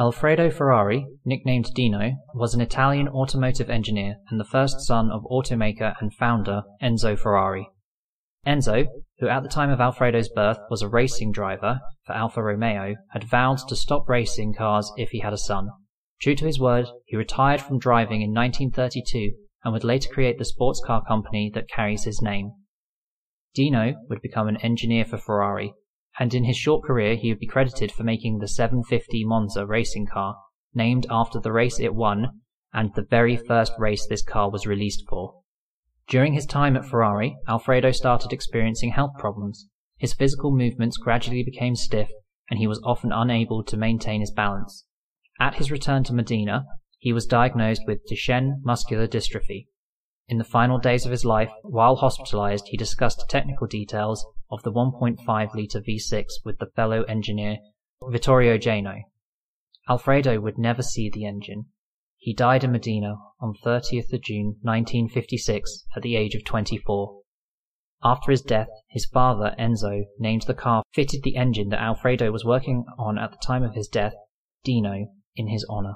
Alfredo Ferrari, nicknamed Dino, was an Italian automotive engineer and the first son of automaker and founder Enzo Ferrari. Enzo, who at the time of Alfredo's birth was a racing driver for Alfa Romeo, had vowed to stop racing cars if he had a son. True to his word, he retired from driving in 1932 and would later create the sports car company that carries his name. Dino would become an engineer for Ferrari, and in his short career he would be credited for making the 750 Monza racing car, named after the race it won and the very first race this car was released for. During his time at Ferrari, Alfredo started experiencing health problems. His physical movements gradually became stiff, and he was often unable to maintain his balance. At his return to Modena, he was diagnosed with Duchenne muscular dystrophy. In the final days of his life, while hospitalized, he discussed technical details of the 1.5 litre V6 with the fellow engineer Vittorio Jano. Alfredo would never see the engine. He died in Modena on 30th of June 1956 at the age of 24. After his death, his father, Enzo, named the car fitted the engine that Alfredo was working on at the time of his death, Dino, in his honor.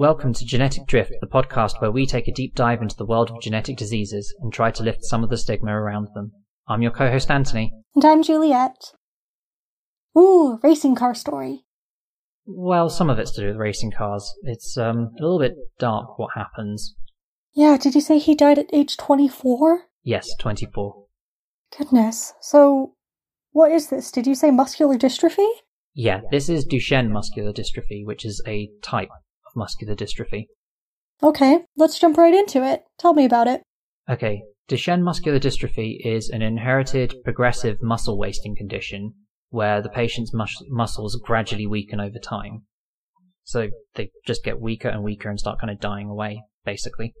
Welcome to Genetic Drift, the podcast where we take a deep dive into the world of genetic diseases and try to lift some of the stigma around them. I'm your co host, Anthony. And I'm Juliet. Ooh, racing car story. Well, some of it's to do with racing cars. It's um, a little bit dark what happens. Yeah, did you say he died at age 24? Yes, 24. Goodness. So, what is this? Did you say muscular dystrophy? Yeah, this is Duchenne muscular dystrophy, which is a type of muscular dystrophy. Okay, let's jump right into it. Tell me about it. Okay, Duchenne muscular dystrophy is an inherited progressive muscle wasting condition where the patient's mus- muscles gradually weaken over time. So they just get weaker and weaker and start kind of dying away, basically.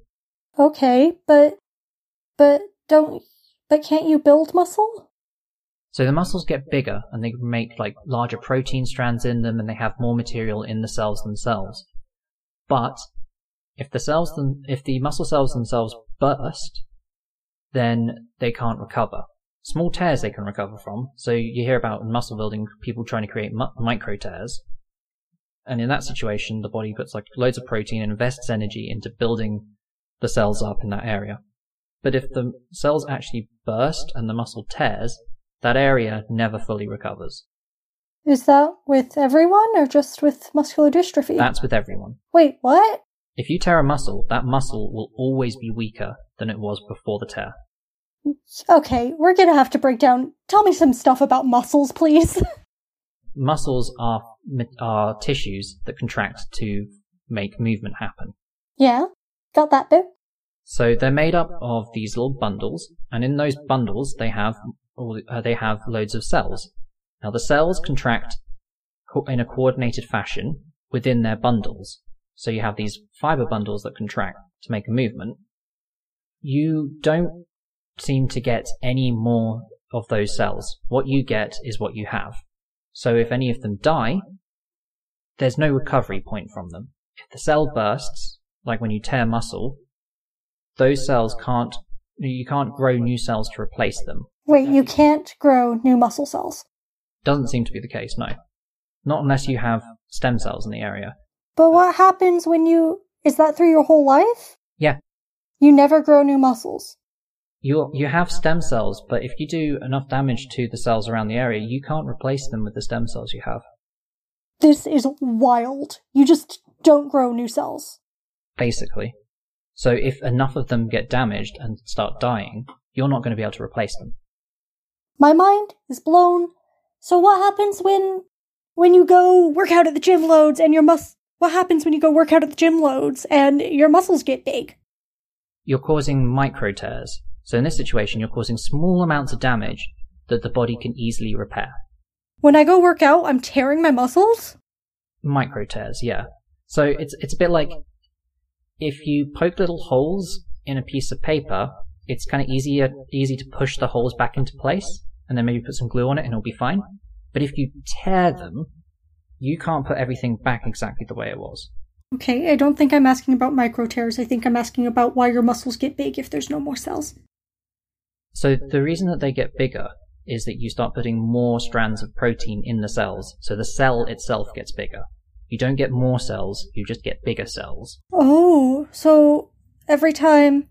Okay, but but don't but can't you build muscle? So the muscles get bigger and they make like larger protein strands in them and they have more material in the cells themselves. But if the cells, them, if the muscle cells themselves burst, then they can't recover. Small tears they can recover from. So you hear about in muscle building people trying to create mu- micro tears. And in that situation, the body puts like loads of protein and invests energy into building the cells up in that area. But if the cells actually burst and the muscle tears, that area never fully recovers. Is that with everyone or just with muscular dystrophy? That's with everyone. Wait, what? If you tear a muscle, that muscle will always be weaker than it was before the tear. Okay, we're gonna have to break down. Tell me some stuff about muscles, please. Muscles are are tissues that contract to make movement happen. yeah, got that bit. So they're made up of these little bundles, and in those bundles they have uh, they have loads of cells. Now the cells contract in a coordinated fashion within their bundles. So you have these fiber bundles that contract to make a movement. You don't seem to get any more of those cells. What you get is what you have. So if any of them die, there's no recovery point from them. If the cell bursts, like when you tear muscle, those cells can't, you can't grow new cells to replace them. Wait, you can't grow new muscle cells. Doesn't seem to be the case, no. Not unless you have stem cells in the area. But uh, what happens when you. Is that through your whole life? Yeah. You never grow new muscles. You, you have stem cells, but if you do enough damage to the cells around the area, you can't replace them with the stem cells you have. This is wild. You just don't grow new cells. Basically. So if enough of them get damaged and start dying, you're not going to be able to replace them. My mind is blown. So what happens when when you go work out at the gym loads and your mus what happens when you go work out at the gym loads and your muscles get big? You're causing micro tears. So in this situation, you're causing small amounts of damage that the body can easily repair. When I go work out, I'm tearing my muscles? Micro tears, yeah. So it's it's a bit like if you poke little holes in a piece of paper, it's kind of easier easy to push the holes back into place and then maybe put some glue on it and it'll be fine. But if you tear them, you can't put everything back exactly the way it was. Okay, I don't think I'm asking about micro tears. I think I'm asking about why your muscles get big if there's no more cells. So the reason that they get bigger is that you start putting more strands of protein in the cells, so the cell itself gets bigger. You don't get more cells, you just get bigger cells. Oh, so every time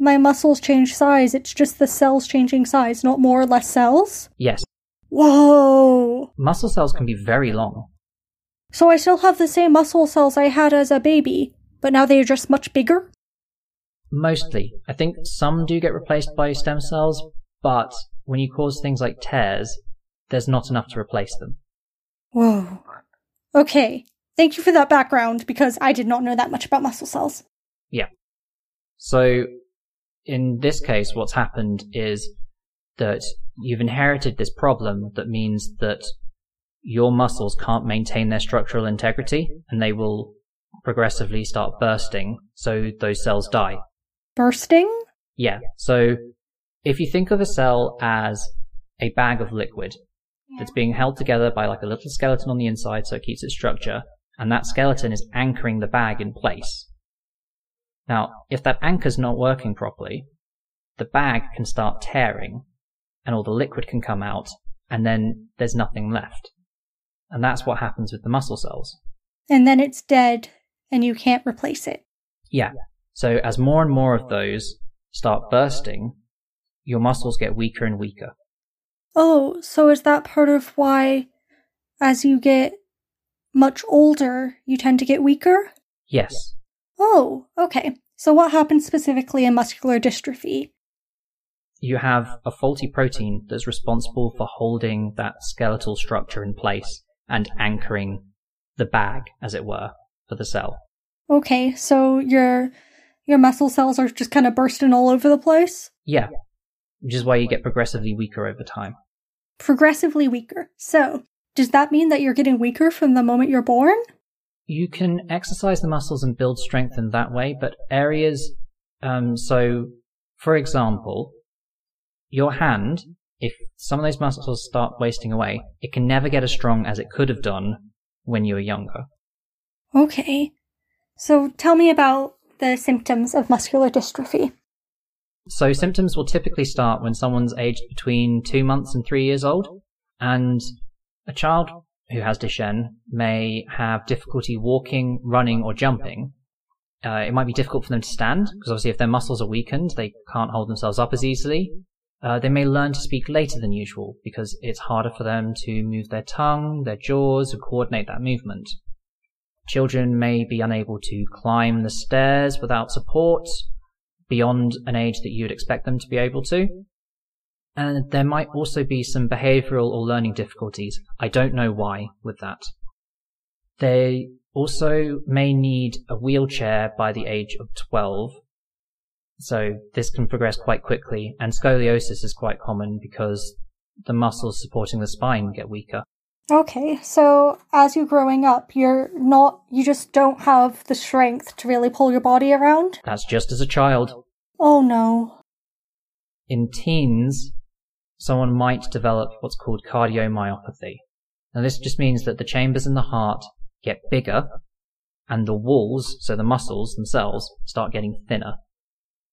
my muscles change size, it's just the cells changing size, not more or less cells? Yes, Whoa! muscle cells can be very long. So I still have the same muscle cells I had as a baby, but now they are just much bigger? Mostly. I think some do get replaced by stem cells, but when you cause things like tears, there's not enough to replace them. Whoa. Okay. Thank you for that background because I did not know that much about muscle cells. Yeah. So, in this case, what's happened is that you've inherited this problem that means that your muscles can't maintain their structural integrity and they will progressively start bursting, so those cells die. Bursting? Yeah, so if you think of a cell as a bag of liquid that's being held together by like a little skeleton on the inside so it keeps its structure, and that skeleton is anchoring the bag in place. Now, if that anchor's not working properly, the bag can start tearing and all the liquid can come out and then there's nothing left. And that's what happens with the muscle cells. And then it's dead and you can't replace it. Yeah. So as more and more of those start bursting, your muscles get weaker and weaker. Oh, so is that part of why, as you get much older, you tend to get weaker? Yes. Oh, okay. So what happens specifically in muscular dystrophy? You have a faulty protein that's responsible for holding that skeletal structure in place and anchoring the bag, as it were, for the cell. Okay, so your your muscle cells are just kind of bursting all over the place? Yeah. Which is why you get progressively weaker over time. Progressively weaker. So, does that mean that you're getting weaker from the moment you're born? You can exercise the muscles and build strength in that way, but areas, um, so, for example, your hand, if some of those muscles start wasting away, it can never get as strong as it could have done when you were younger. Okay. So tell me about the symptoms of muscular dystrophy. So symptoms will typically start when someone's aged between two months and three years old, and a child who has Duchenne may have difficulty walking, running, or jumping. Uh, it might be difficult for them to stand because obviously if their muscles are weakened, they can't hold themselves up as easily. Uh, they may learn to speak later than usual because it's harder for them to move their tongue, their jaws, or coordinate that movement. Children may be unable to climb the stairs without support beyond an age that you would expect them to be able to. And there might also be some behavioral or learning difficulties. I don't know why with that. They also may need a wheelchair by the age of 12. So this can progress quite quickly and scoliosis is quite common because the muscles supporting the spine get weaker. Okay, so as you're growing up, you're not, you just don't have the strength to really pull your body around? That's just as a child. Oh no. In teens, someone might develop what's called cardiomyopathy. Now this just means that the chambers in the heart get bigger and the walls, so the muscles themselves, start getting thinner.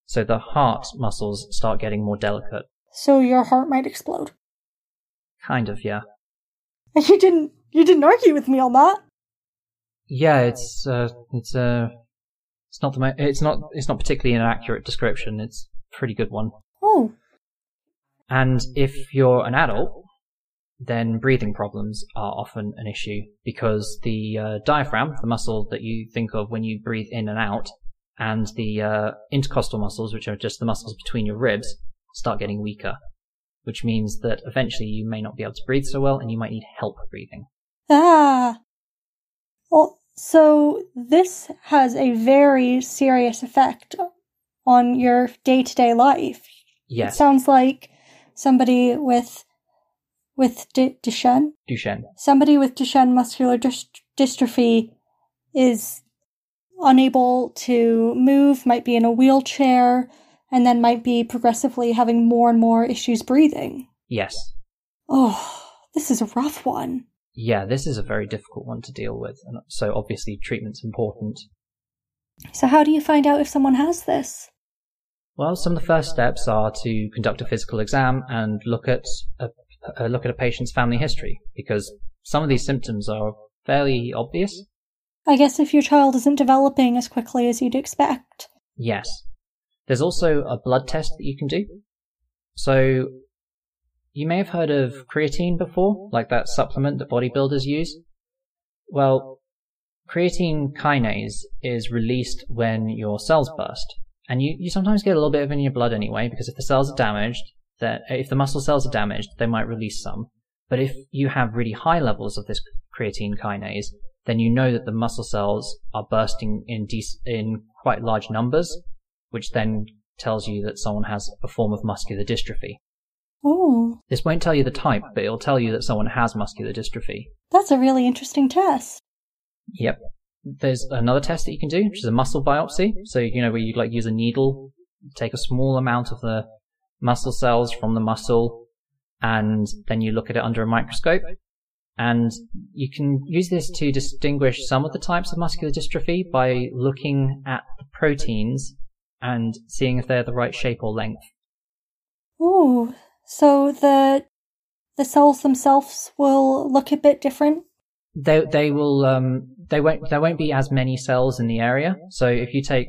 So the heart muscles start getting more delicate. So your heart might explode. Kind of, yeah. And you didn't, you didn't argue with me on that. Yeah, it's uh, it's uh, it's not the mo- it's not it's not particularly an accurate description. It's a pretty good one. Oh, And if you're an adult, then breathing problems are often an issue because the uh, diaphragm, the muscle that you think of when you breathe in and out, and the uh, intercostal muscles, which are just the muscles between your ribs, start getting weaker, which means that eventually you may not be able to breathe so well and you might need help breathing. ah. Well, so this has a very serious effect on your day to day life. It Yes, sounds like somebody with with D- Duchenne, Duchenne. somebody with Duchenne muscular dys- dystrophy is unable to move, might be in a wheelchair, and then might be progressively having more and more issues breathing. Yes. Oh, this is a rough one. Yeah, this is a very difficult one to deal with, and so obviously treatment's important. So, how do you find out if someone has this? Well, some of the first steps are to conduct a physical exam and look at a, uh, look at a patient's family history because some of these symptoms are fairly obvious. I guess if your child isn't developing as quickly as you'd expect. Yes. There's also a blood test that you can do. So you may have heard of creatine before, like that supplement that bodybuilders use. Well, creatine kinase is released when your cells burst. And you, you sometimes get a little bit of it in your blood anyway, because if the cells are damaged, that uh, if the muscle cells are damaged, they might release some. But if you have really high levels of this creatine kinase, then you know that the muscle cells are bursting in de- in quite large numbers, which then tells you that someone has a form of muscular dystrophy. Oh, This won't tell you the type, but it'll tell you that someone has muscular dystrophy. that's a really interesting test. Yep. There's another test that you can do, which is a muscle biopsy. So, you know, where you like use a needle, take a small amount of the muscle cells from the muscle, and then you look at it under a microscope. And you can use this to distinguish some of the types of muscular dystrophy by looking at the proteins and seeing if they're the right shape or length. Oh, so the the cells themselves will look a bit different. They they will um they won't there won't be as many cells in the area. So if you take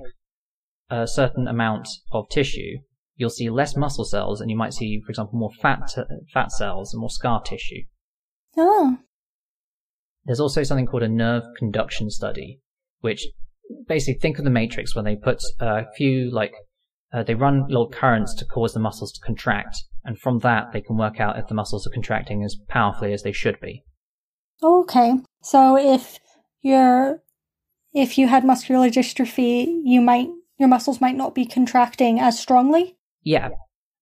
a certain amount of tissue, you'll see less muscle cells, and you might see, for example, more fat fat cells and more scar tissue. Oh, There's also something called a nerve conduction study, which basically think of the matrix when they put a few like uh, they run little currents to cause the muscles to contract, and from that they can work out if the muscles are contracting as powerfully as they should be. Okay. So if you're if you had muscular dystrophy, you might your muscles might not be contracting as strongly. Yeah.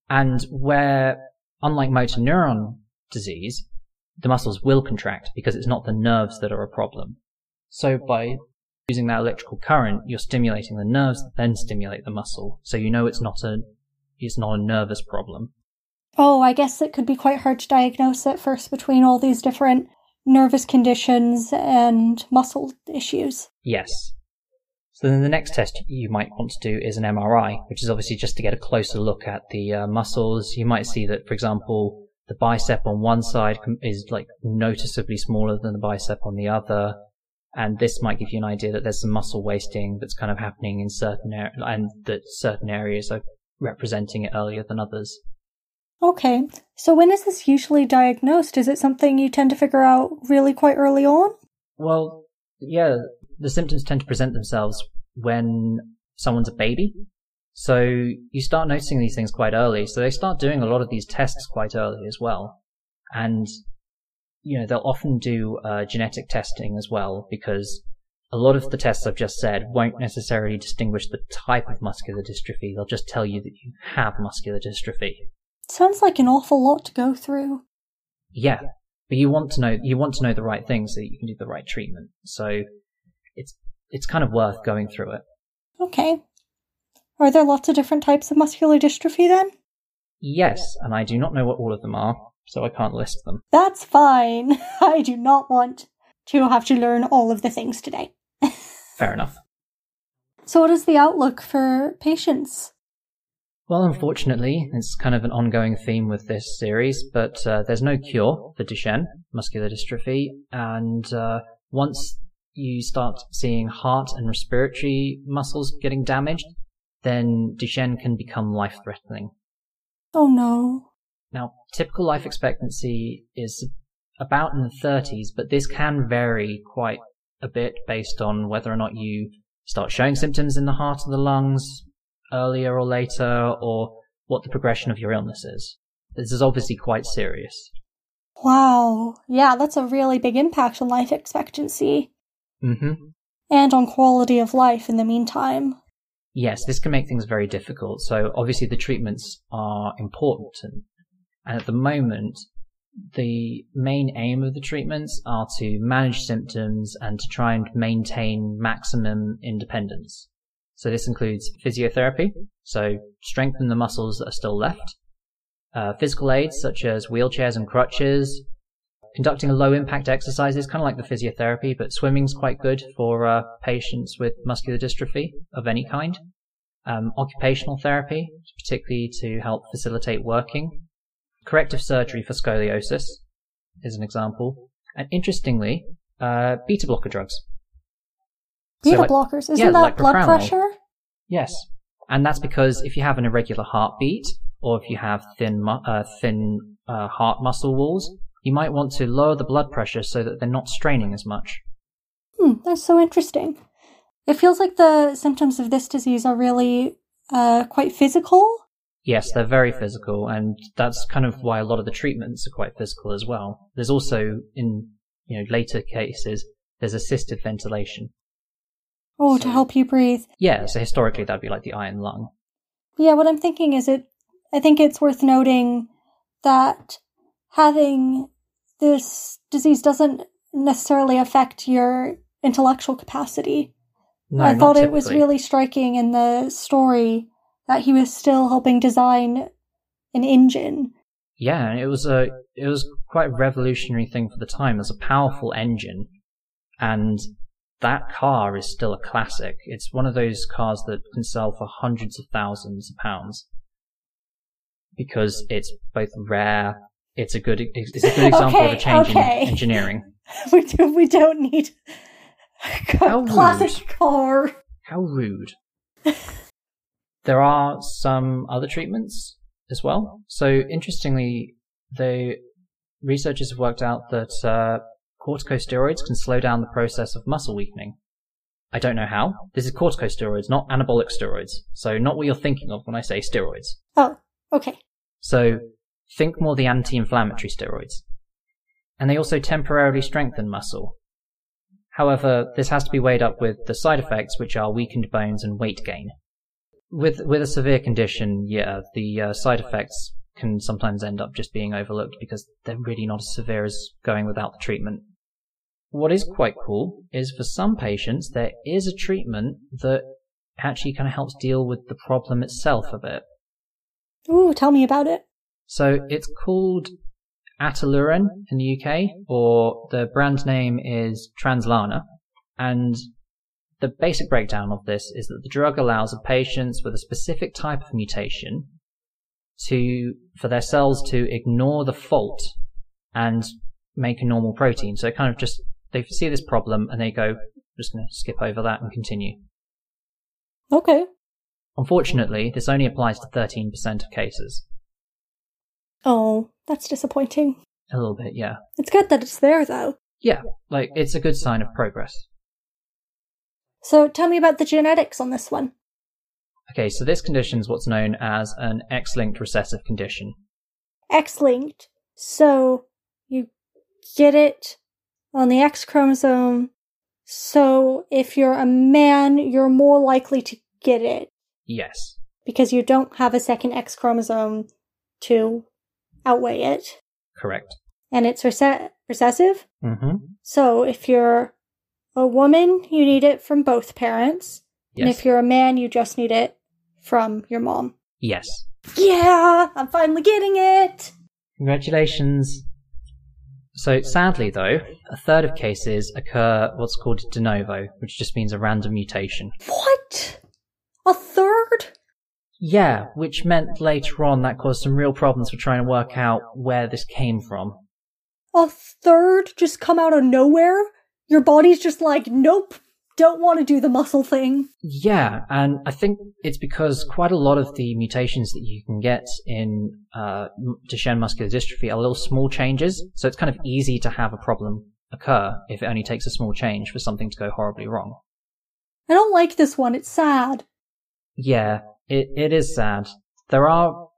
And where, unlike motor neuron disease, the muscles will contract because it's not the nerves that are a problem. So by using that electrical current, you're stimulating the nerves that then stimulate the muscle. So you know it's not a, it's not a nervous problem. Oh, I guess it could be quite hard to diagnose at first between all these different nervous conditions and muscle issues. Yes. So then the next test you might want to do is an MRI, which is obviously just to get a closer look at the uh, muscles. You might see that, for example, the bicep on one side is like noticeably smaller than the bicep on the other. And this might give you an idea that there's some muscle wasting that's kind of happening in certain areas and that certain areas are representing it earlier than others. Okay. So when is this usually diagnosed? Is it something you tend to figure out really quite early on? Well, yeah, the symptoms tend to present themselves when someone's a baby. So you start noticing these things quite early. So they start doing a lot of these tests quite early as well. And, you know, they'll often do uh, genetic testing as well because a lot of the tests I've just said won't necessarily distinguish the type of muscular dystrophy. They'll just tell you that you have muscular dystrophy. Sounds like an awful lot to go through. Yeah, but you want to know you want to know the right things so that you can do the right treatment. So it's it's kind of worth going through it. Okay. Are there lots of different types of muscular dystrophy then? Yes, and I do not know what all of them are, so I can't list them. That's fine. I do not want to have to learn all of the things today. Fair enough. So, what is the outlook for patients? Well, unfortunately, it's kind of an ongoing theme with this series, but uh, there's no cure for Duchenne muscular dystrophy, and uh, once you start seeing heart and respiratory muscles getting damaged, then Duchenne can become life threatening. Oh no. Now, typical life expectancy is about in the 30s, but this can vary quite a bit based on whether or not you start showing symptoms in the heart or the lungs earlier or later, or what the progression of your illness is. This is obviously quite serious. Wow. Yeah, that's a really big impact on life expectancy hmm and on quality of life in the meantime. Yes, this can make things very difficult. So obviously the treatments are important and, and at the moment the main aim of the treatments are to manage symptoms and to try and maintain maximum independence. So this includes physiotherapy, so strengthen the muscles that are still left, uh, physical aids such as wheelchairs and crutches, conducting low impact exercises, kind of like the physiotherapy, but swimming's quite good for uh, patients with muscular dystrophy of any kind. Um, occupational therapy, particularly to help facilitate working. Corrective surgery for scoliosis is an example. And interestingly, uh, beta blocker drugs. Beta So, like- blockers. Isn't yeah, that like blood pressure? Yes. And that's because if you have an irregular heartbeat, or if you have thin, mu- uh, thin uh, heart muscle walls, you might want to lower the blood pressure so that they're not straining as much. Hmm, that's so interesting. It feels like the symptoms of this disease are really uh, quite physical. Yes, they're very physical, and that's kind of why a lot of the treatments are quite physical as well. There's also, in you know later cases, there's assisted ventilation. Oh, to help you breathe. Yeah, so historically that'd be like the iron lung. Yeah, what I'm thinking is it. I think it's worth noting that having this disease doesn't necessarily affect your intellectual capacity. No, I thought it was really striking in the story that he was still helping design an engine. Yeah, and it was a it was quite a revolutionary thing for the time. It's a powerful engine, and that car is still a classic. It's one of those cars that can sell for hundreds of thousands of pounds because it's both rare. It's a good it's a good example of a change okay. in engineering. we, do, we don't need a How classic rude. car. How rude. there are some other treatments as well. So interestingly, the researchers have worked out that uh, corticosteroids can slow down the process of muscle weakening. I don't know how. This is corticosteroids, not anabolic steroids. So not what you're thinking of when I say steroids. Oh, okay. So think more the anti-inflammatory steroids. And they also temporarily strengthen muscle. However, this has to be weighed up with the side effects, which are weakened bones and weight gain. With with a severe condition, yeah, the uh, side effects can sometimes end up just being overlooked because they're really not as severe as going without the treatment. What is quite cool is for some patients there is a treatment that actually kind of helps deal with the problem itself a bit. Ooh, tell me about it. So it's called Ataluren in the UK, or the brand name is Translarna. And the basic breakdown of this is that the drug allows a patients with a specific type of mutation to, for their cells to ignore the fault and make a normal protein. So it kind of just, they see this problem and they go, I'm just gonna skip over that and continue. Okay. Unfortunately, this only applies to 13% of cases. Oh, that's disappointing. A little bit, yeah. It's good that it's there, though. Yeah, like it's a good sign of progress. So tell me about the genetics on this one. Okay, so this condition is what's known as an X-linked recessive condition. X linked. So you get it on the X chromosome. So if you're a man, you're more likely to get it Yes. because you don't have a second X chromosome to outweigh it. Correct. And it's rece- recessive. Mm-hmm. So if you're a woman, you need it from both parents. Yes. And if you're a man, you just need it from your mom. Yes. Yeah, I'm finally getting it. Congratulations. So sadly though, a third of cases occur what's called de novo, which just means a random mutation. What? A third? Yeah, which meant later on that caused some real problems for trying to work out where this came from. A third just come out of nowhere? Your body's just like, nope, don't want to do the muscle thing. Yeah, and I think it's because quite a lot of the mutations that you can get in uh, Duchenne muscular dystrophy are little small changes, so it's kind of easy to have a problem occur if it only takes a small change for something to go horribly wrong. I don't like this one, it's sad. Yeah, it, it is sad. There are,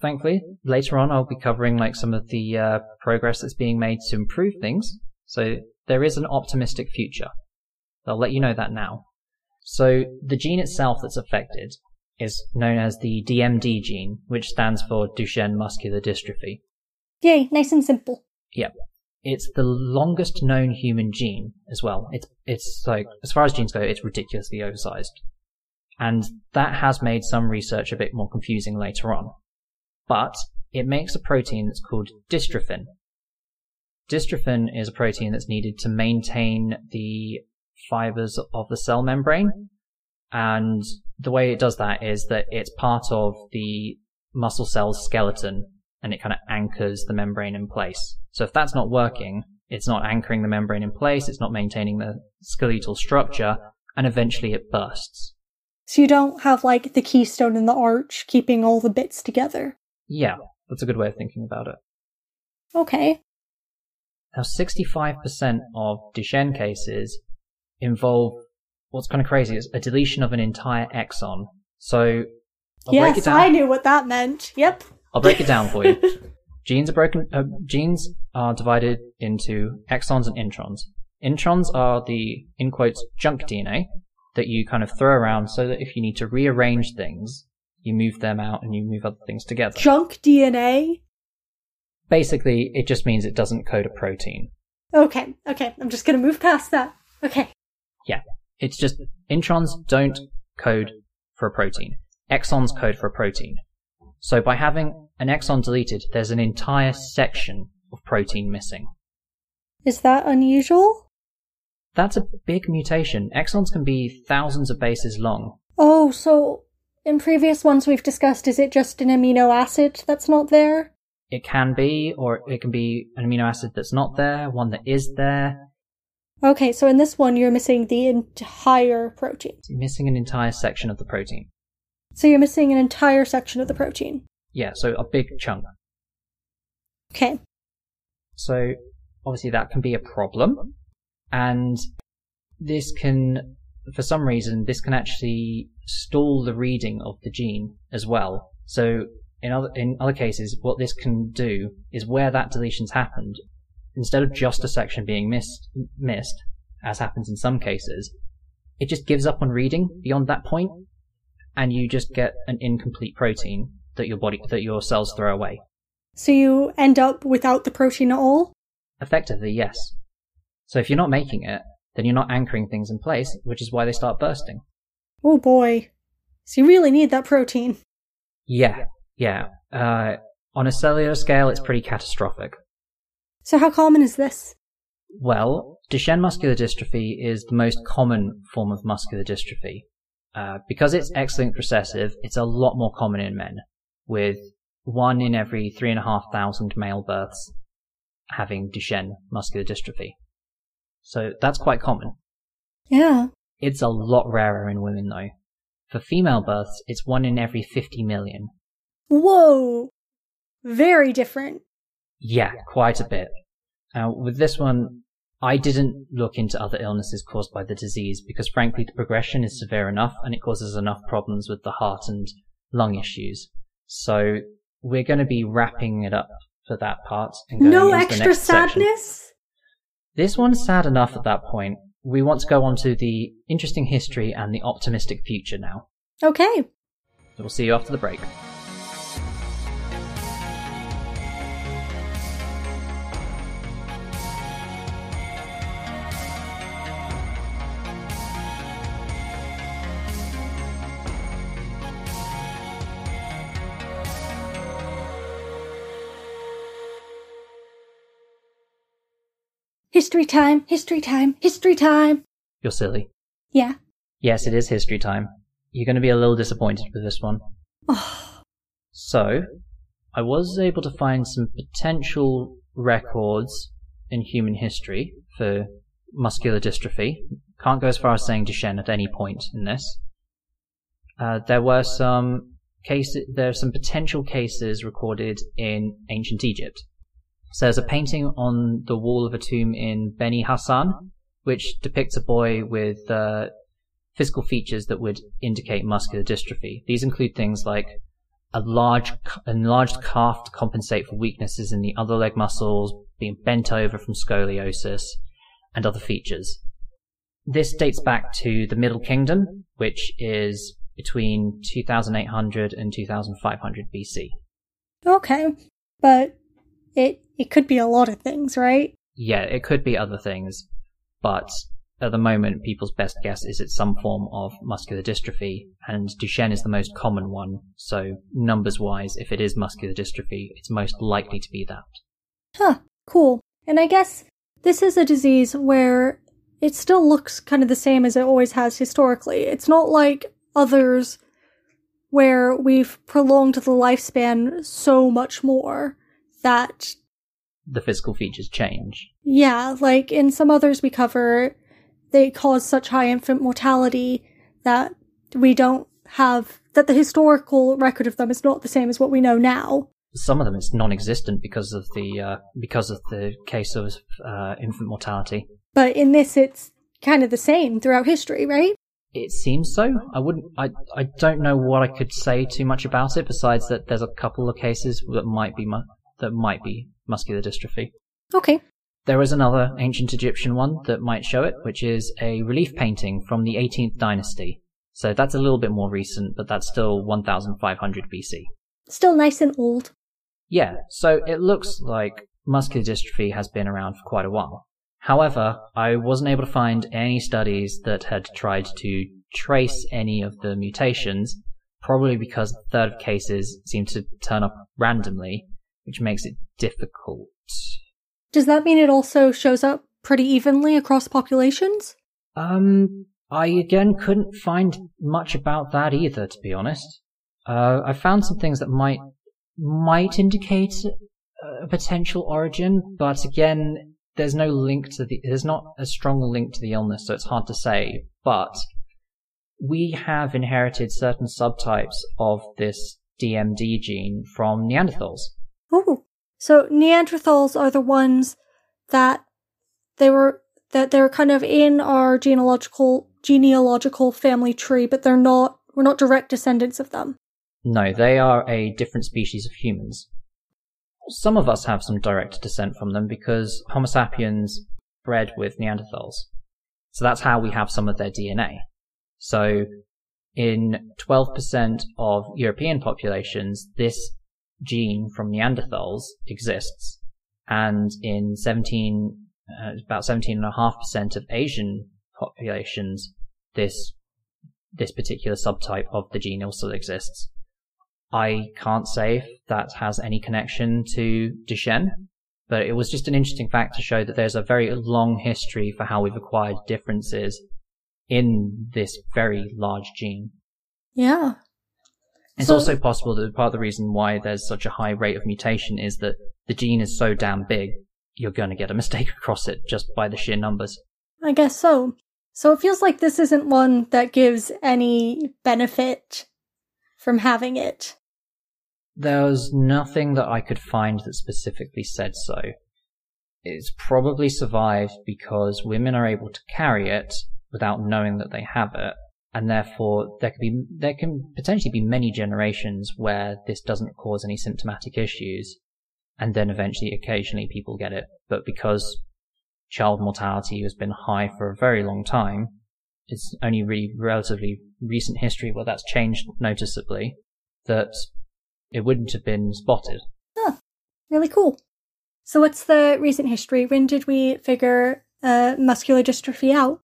thankfully, later on I'll be covering like some of the uh, progress that's being made to improve things, so there is an optimistic future. I'll let you know that now. So the gene itself that's affected is known as the DMD gene, which stands for Duchenne muscular dystrophy. Yay, nice and simple. Yep. It's the longest known human gene as well. It's it's like as far as genes go, it's ridiculously oversized. And that has made some research a bit more confusing later on. But it makes a protein that's called dystrophin. Dystrophin is a protein that's needed to maintain the fibers of the cell membrane. And the way it does that is that it's part of the muscle cell's skeleton and it kind of anchors the membrane in place. So if that's not working, it's not anchoring the membrane in place, it's not maintaining the skeletal structure, and eventually it bursts. So you don't have like the keystone in the arch keeping all the bits together. Yeah, that's a good way of thinking about it. Okay. Now, 65% of Duchenne cases involve what's kind of crazy is a deletion of an entire exon. So, I'll break it yes. I knew what that meant. Yep. I'll break it down for you. genes are broken. Uh, genes are divided into exons and introns. Introns are the in quotes junk DNA that you kind of throw around so that if you need to rearrange things, you move them out and you move other things together. Junk DNA. Basically, it just means it doesn't code a protein. Okay, okay. I'm just gonna move past that. Okay. It's just introns don't code for a protein. Exons code for a protein. So by having an exon deleted, there's an entire section of protein missing. Is that unusual? That's a big mutation. Exons can be thousands of bases long. Oh, so in previous ones we've discussed, is it just an amino acid that's not there? It can be, or it can be an amino acid that's not there, one that is there. Okay, so in this one you're missing the entire protein. It's missing an entire section of the protein. So you're missing an entire section of the protein. Yeah, so a big chunk. Okay. So obviously that can be a problem. And this can, for some reason, this can actually stall the reading of the gene as well. So in other, in other cases, what this can do is where that deletion's happened, instead of just a section being missed, missed, as happens in some cases, it just gives up on reading beyond that point, and you just get an incomplete protein that your body, that your cells throw away. So you end up without the protein at all? Effectively, yes. So if you're not making it, then you're not anchoring things in place, which is why they start bursting. Oh boy. So you really need that protein. Yeah, yeah. Uh, on a cellular scale, it's pretty catastrophic. So how common is this? Well, Duchenne muscular dystrophy is the most common form of muscular dystrophy. Uh, because it's X-linked recessive, it's a lot more common in men, with one in every three and a half thousand male births having Duchenne muscular dystrophy. So that's quite common. Yeah. It's a lot rarer in women though. For female births, it's one in every 50 million. Whoa. Very different. Yeah, quite a bit. Now, with this one, I didn't look into other illnesses caused by the disease because frankly the progression is severe enough and it causes enough problems with the heart and lung issues. So we're going to be wrapping it up for that part. And going No extra next section. sadness? This one's sad enough at that point. We want to go on to the interesting history and the optimistic future now. Okay. We'll see you after the break. History time, history time, history time. You're silly. Yeah. Yes, it is history time. You're going to be a little disappointed with this one. Oh, So, I was able to find some potential records in human history for muscular dystrophy. Can't go as far as saying Duchenne at any point in this. Uh, there were some cases, there are some potential cases recorded in ancient Egypt. So there's a painting on the wall of a tomb in Beni Hassan, which depicts a boy with uh, physical features that would indicate muscular dystrophy. These include things like a large, enlarged calf to compensate for weaknesses in the other leg muscles, being bent over from scoliosis, and other features. This dates back to the Middle Kingdom, which is between 2800 and 2500 BC. Okay. But it it could be a lot of things, right? Yeah, it could be other things, but at the moment, people's best guess is it's some form of muscular dystrophy, and Duchenne is the most common one. So, numbers wise, if it is muscular dystrophy, it's most likely to be that. Huh, cool. And I guess this is a disease where it still looks kind of the same as it always has historically. It's not like others where we've prolonged the lifespan so much more that the physical features change. Yeah, like in some others we cover, they cause such high infant mortality that we don't have, that the historical record of them is not the same as what we know now. Some of them is non-existent because of the uh, because of the case of uh, infant mortality. But in this, it's kind of the same throughout history, right? It seems so. I wouldn't. I. I don't know what I could say too much about it. Besides that, there's a couple of cases that might be mu- that might be muscular dystrophy. Okay. There is another ancient Egyptian one that might show it, which is a relief painting from the 18th dynasty. So that's a little bit more recent, but that's still 1500 BC. Still nice and old. Yeah, so it looks like muscular dystrophy has been around for quite a while. However, I wasn't able to find any studies that had tried to trace any of the mutations, probably because a third of cases seem to turn up randomly, which makes it difficult. Does that mean it also shows up pretty evenly across populations? Um, I again couldn't find much about that either, to be honest. Uh, I found some things that might might indicate a potential origin, but again, there's no link to the there's not a strong link to the illness, so it's hard to say. But we have inherited certain subtypes of this DMD gene from Neanderthals. Oh, so Neanderthals are the ones that they were that they're kind of in our genealogical genealogical family tree, but they're not we're not direct descendants of them. No, they are a different species of humans. Some of us have some direct descent from them because Homo sapiens bred with Neanderthals. So that's how we have some of their DNA. So in 12% of European populations, this gene from Neanderthals exists, and in 17, uh, about 17.5% of Asian populations, this this particular subtype of the gene also exists. I can't say if that has any connection to Duchenne, but it was just an interesting fact to show that there's a very long history for how we've acquired differences in this very large gene. Yeah. It's So- also possible that part of the reason why there's such a high rate of mutation is that the gene is so damn big, you're going to get a mistake across it just by the sheer numbers. I guess so. So it feels like this isn't one that gives any benefit from having it. There's nothing that I could find that specifically said so. It's probably survived because women are able to carry it without knowing that they have it, and therefore there could be there can potentially be many generations where this doesn't cause any symptomatic issues, and then eventually, occasionally, people get it. But because child mortality has been high for a very long time, it's only really relatively recent history where that's changed noticeably. That it wouldn't have been spotted. Really cool. So what's the recent history? When did we figure uh, muscular dystrophy out?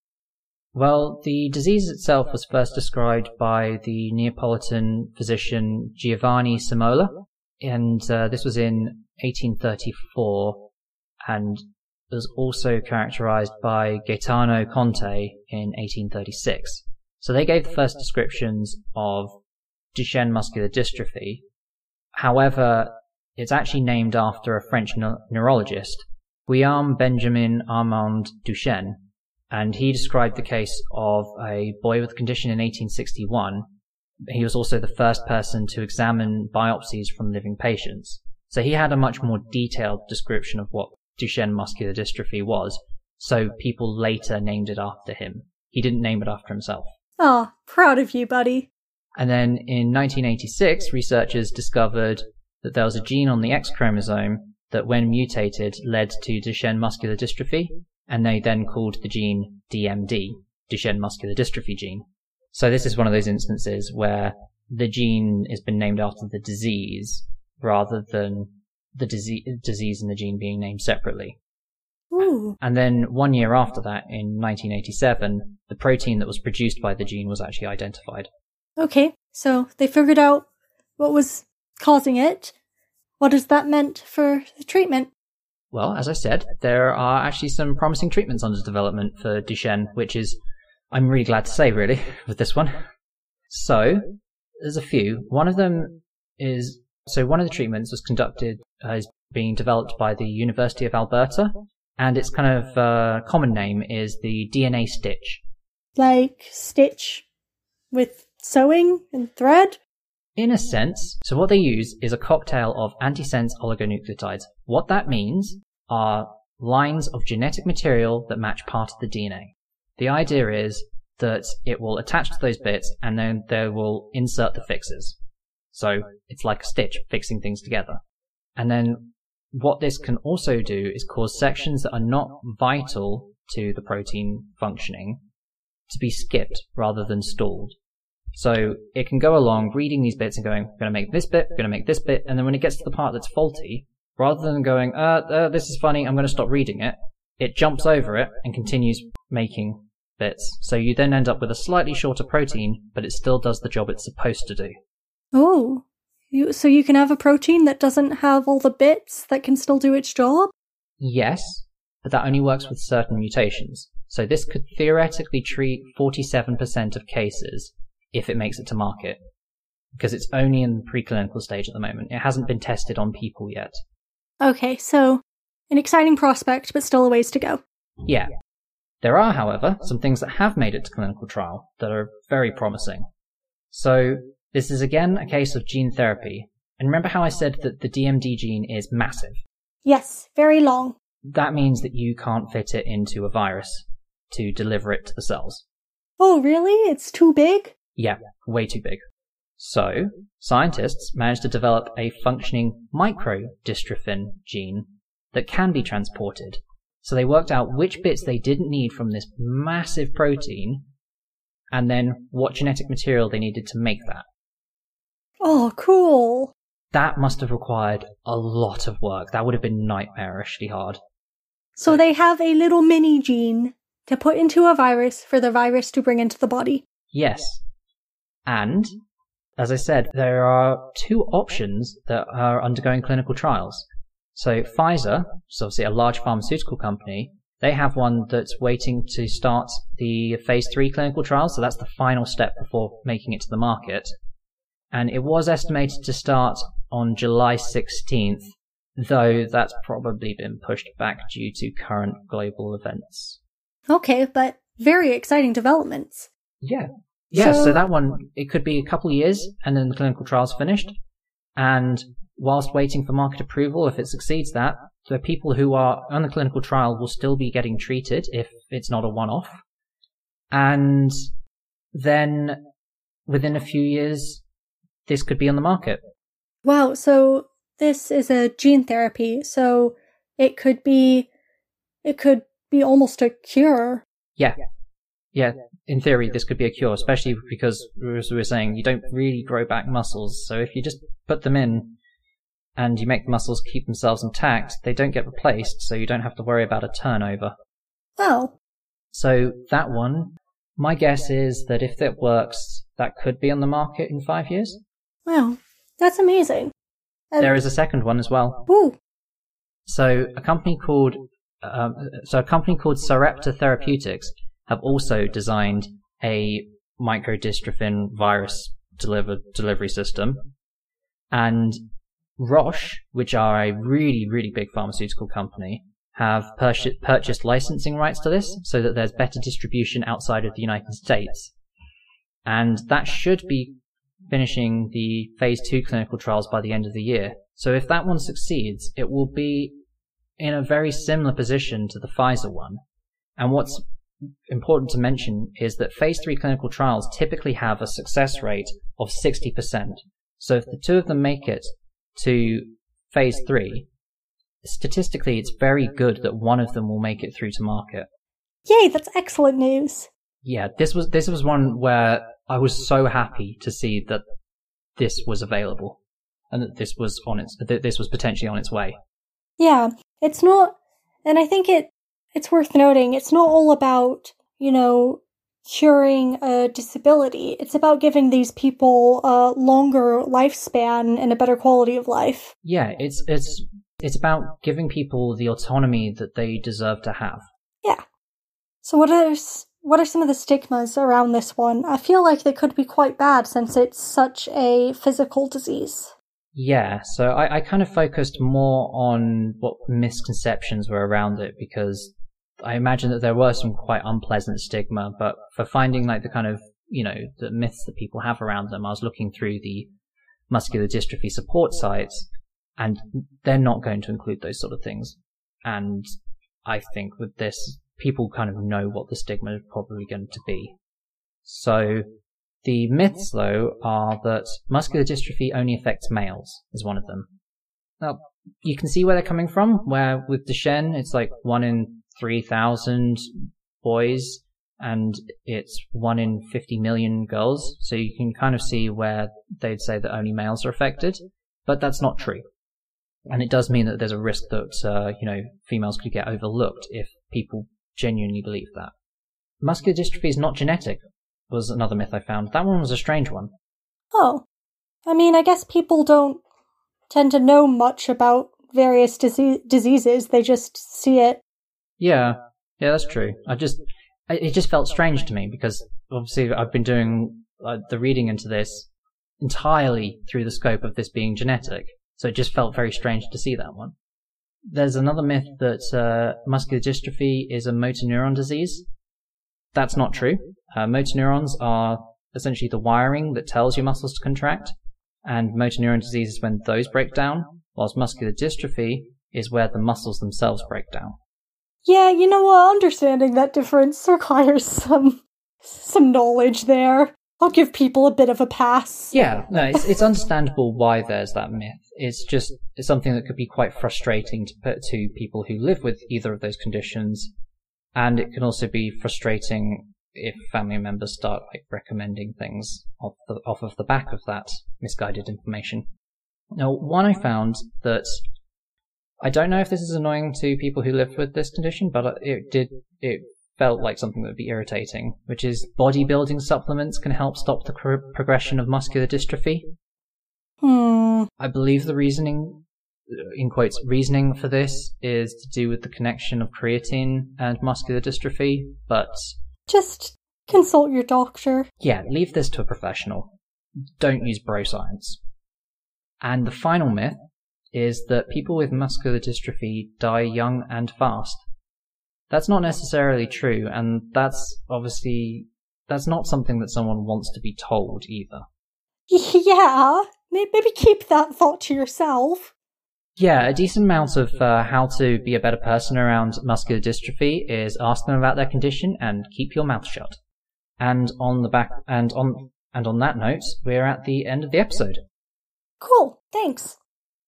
Well, the disease itself was first described by the Neapolitan physician Giovanni Semmola, and uh, this was in 1834, and was also characterized by Gaetano Conte in 1836. So they gave the first descriptions of Duchenne muscular dystrophy. However, it's actually named after a French neu- neurologist, Guillaume Benjamin Armand Duchenne, and he described the case of a boy with a condition in 1861. He was also the first person to examine biopsies from living patients. So he had a much more detailed description of what Duchenne muscular dystrophy was, so people later named it after him. He didn't name it after himself. Oh, proud of you, buddy. And then in 1986, researchers discovered that there was a gene on the X chromosome that, when mutated, led to Duchenne muscular dystrophy, and they then called the gene DMD. Duchenne muscular dystrophy gene. So this is one of those instances where the gene has been named after the disease rather than the disease, disease and the gene being named separately. Ooh. And then one year after that, in 1987, the protein that was produced by the gene was actually identified. Okay, so they figured out what was causing it. What has that meant for the treatment? Well, as I said, there are actually some promising treatments under development for Duchenne, which is, I'm really glad to say, really, with this one. So, there's a few. One of them is, so one of the treatments was conducted, uh, is being developed by the University of Alberta, and its kind of uh, common name is the DNA stitch. Like stitch with sewing and thread? In a sense, so what they use is a cocktail of antisense oligonucleotides. What that means are lines of genetic material that match part of the DNA. The idea is that it will attach to those bits and then they will insert the fixes. So it's like a stitch fixing things together. And then what this can also do is cause sections that are not vital to the protein functioning to be skipped rather than stalled. So it can go along reading these bits and going, going to make this bit, going to make this bit, and then when it gets to the part that's faulty, rather than going, uh, uh, this is funny, I'm going to stop reading it, it jumps over it and continues making bits. So you then end up with a slightly shorter protein, but it still does the job it's supposed to do. Oh. You, so you can have a protein that doesn't have all the bits that can still do its job? Yes, but that only works with certain mutations. So this could theoretically treat 47% of cases if it makes it to market. Because it's only in the preclinical stage at the moment. It hasn't been tested on people yet. Okay, so an exciting prospect, but still a ways to go. Yeah. There are, however, some things that have made it to clinical trial that are very promising. So this is again a case of gene therapy. And remember how I said that the DMD gene is massive? Yes, very long. That means that you can't fit it into a virus to deliver it to the cells. Oh, really? It's too big? Yeah, way too big. So, scientists managed to develop a functioning microdystrophin gene that can be transported. So they worked out which bits they didn't need from this massive protein and then what genetic material they needed to make that. Oh, cool. That must have required a lot of work. That would have been nightmarishly hard. So they have a little mini gene to put into a virus for the virus to bring into the body. Yes. And, as I said, there are two options that are undergoing clinical trials. So Pfizer, which is obviously a large pharmaceutical company, they have one that's waiting to start the phase three clinical trial. So that's the final step before making it to the market. And it was estimated to start on July 16th, though that's probably been pushed back due to current global events. Okay, but very exciting developments. Yeah. Yeah, so, So- that one, it could be a couple of years and then the clinical trial's finished. And whilst waiting for market approval, if it succeeds that, the people who are on the clinical trial will still be getting treated if it's not a one-off. And then within a few years, this could be on the market. Wow, so this is a gene therapy, so it could be it could be almost a cure. Yeah. Yeah, in theory, this could be a cure, especially because, as we were saying, you don't really grow back muscles. So if you just put them in and you make the muscles keep themselves intact, they don't get replaced, so you don't have to worry about a turnover. Well, So that one, my guess is that if it works, that could be on the market in five years. wow, that's amazing. And- There is a second one as well. Ooh, So a company called um, so a company called Sarepta Therapeutics have also designed a microdystrophin virus deliver, delivery system, and Roche, which are a really really big pharmaceutical company, have purchased, purchased licensing rights to this so that there's better distribution outside of the United States, and that should be finishing the phase two clinical trials by the end of the year. So if that one succeeds, it will be in a very similar position to the Pfizer one. And what's important to mention is that phase three clinical trials typically have a success rate of 60%. So if the two of them make it to phase three, statistically it's very good that one of them will make it through to market. yay, that's excellent news. Yeah, this was this was one where I was so happy to see that this was available and that this was on its that this was potentially on its way. Yeah, it's not, and I think it it's worth noting it's not all about you know curing a disability. It's about giving these people a longer lifespan and a better quality of life. Yeah, it's it's it's about giving people the autonomy that they deserve to have. Yeah. So what are what are some of the stigmas around this one? I feel like they could be quite bad since it's such a physical disease. Yeah, so I, I kind of focused more on what misconceptions were around it because I imagine that there were some quite unpleasant stigma, but for finding like the kind of, you know, the myths that people have around them, I was looking through the muscular dystrophy support sites and they're not going to include those sort of things. And I think with this, people kind of know what the stigma is probably going to be. So the myths though are that muscular dystrophy only affects males is one of them. Now, you can see where they're coming from, where with Duchenne, it's like one in 3,000 boys and it's one in 50 million girls. So you can kind of see where they'd say that only males are affected, but that's not true. And it does mean that there's a risk that, uh, you know, females could get overlooked if people genuinely believe that. Muscular dystrophy is not genetic, was another myth I found. That one was a strange one. Oh. I mean, I guess people don't tend to know much about various dise- diseases, they just see it yeah, yeah, that's true. I just, it just felt strange to me because obviously I've been doing uh, the reading into this entirely through the scope of this being genetic. So it just felt very strange to see that one. There's another myth that uh, muscular dystrophy is a motor neuron disease. That's not true. Uh, motor neurons are essentially the wiring that tells your muscles to contract, and motor neuron disease is when those break down, whilst muscular dystrophy is where the muscles themselves break down. Yeah, you know what? Understanding that difference requires some some knowledge there. I'll give people a bit of a pass. Yeah, no, it's, it's understandable why there's that myth. It's just it's something that could be quite frustrating to put to people who live with either of those conditions, and it can also be frustrating if family members start like recommending things off the, off of the back of that misguided information. Now, one I found that I don't know if this is annoying to people who live with this condition, but it did, it felt like something that would be irritating, which is bodybuilding supplements can help stop the cr- progression of muscular dystrophy. Hmm. I believe the reasoning, in quotes, reasoning for this is to do with the connection of creatine and muscular dystrophy, but. Just consult your doctor. Yeah, leave this to a professional. Don't use bro science. And the final myth is that people with muscular dystrophy die young and fast. That's not necessarily true, and that's obviously that's not something that someone wants to be told either. Yeah, maybe keep that thought to yourself. Yeah, a decent amount of uh, how to be a better person around muscular dystrophy is ask them about their condition and keep your mouth shut. And on the back and on and on that note, we're at the end of the episode. Cool, thanks.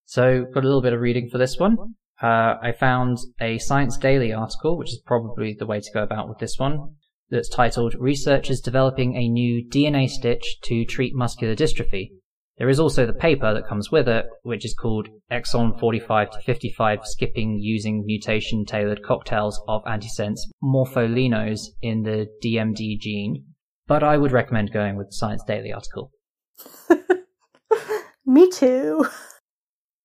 So, got a little bit of reading for this one. Uh, I found a Science Daily article, which is probably the way to go about with this one, that's titled Researchers Developing a New DNA Stitch to Treat Muscular Dystrophy. There is also the paper that comes with it, which is called Exon 45 to 55 Skipping Using Mutation Tailored Cocktails of Antisense Morpholinos in the DMD Gene. But I would recommend going with the Science Daily article. Me too.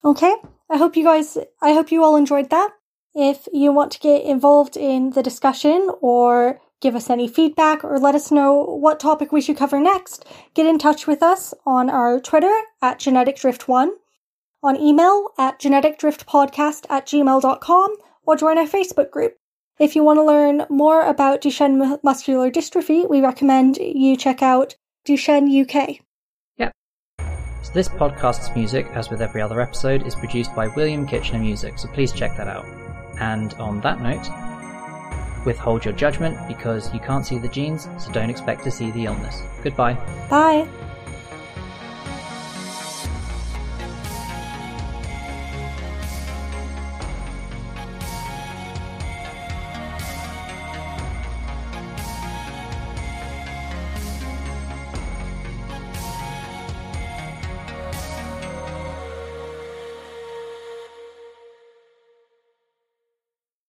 Okay, I hope you guys, I hope you all enjoyed that. If you want to get involved in the discussion or give us any feedback or let us know what topic we should cover next, get in touch with us on our Twitter at geneticdrift1, on email at geneticdriftpodcast at gmail.com, or join our Facebook group. If you want to learn more about Duchenne muscular dystrophy, we recommend you check out Duchenne UK. So this podcast's music, as with every other episode, is produced by William Kitchener Music, so please check that out. And on that note, withhold your judgment because you can't see the genes, so don't expect to see the illness. Goodbye. Bye.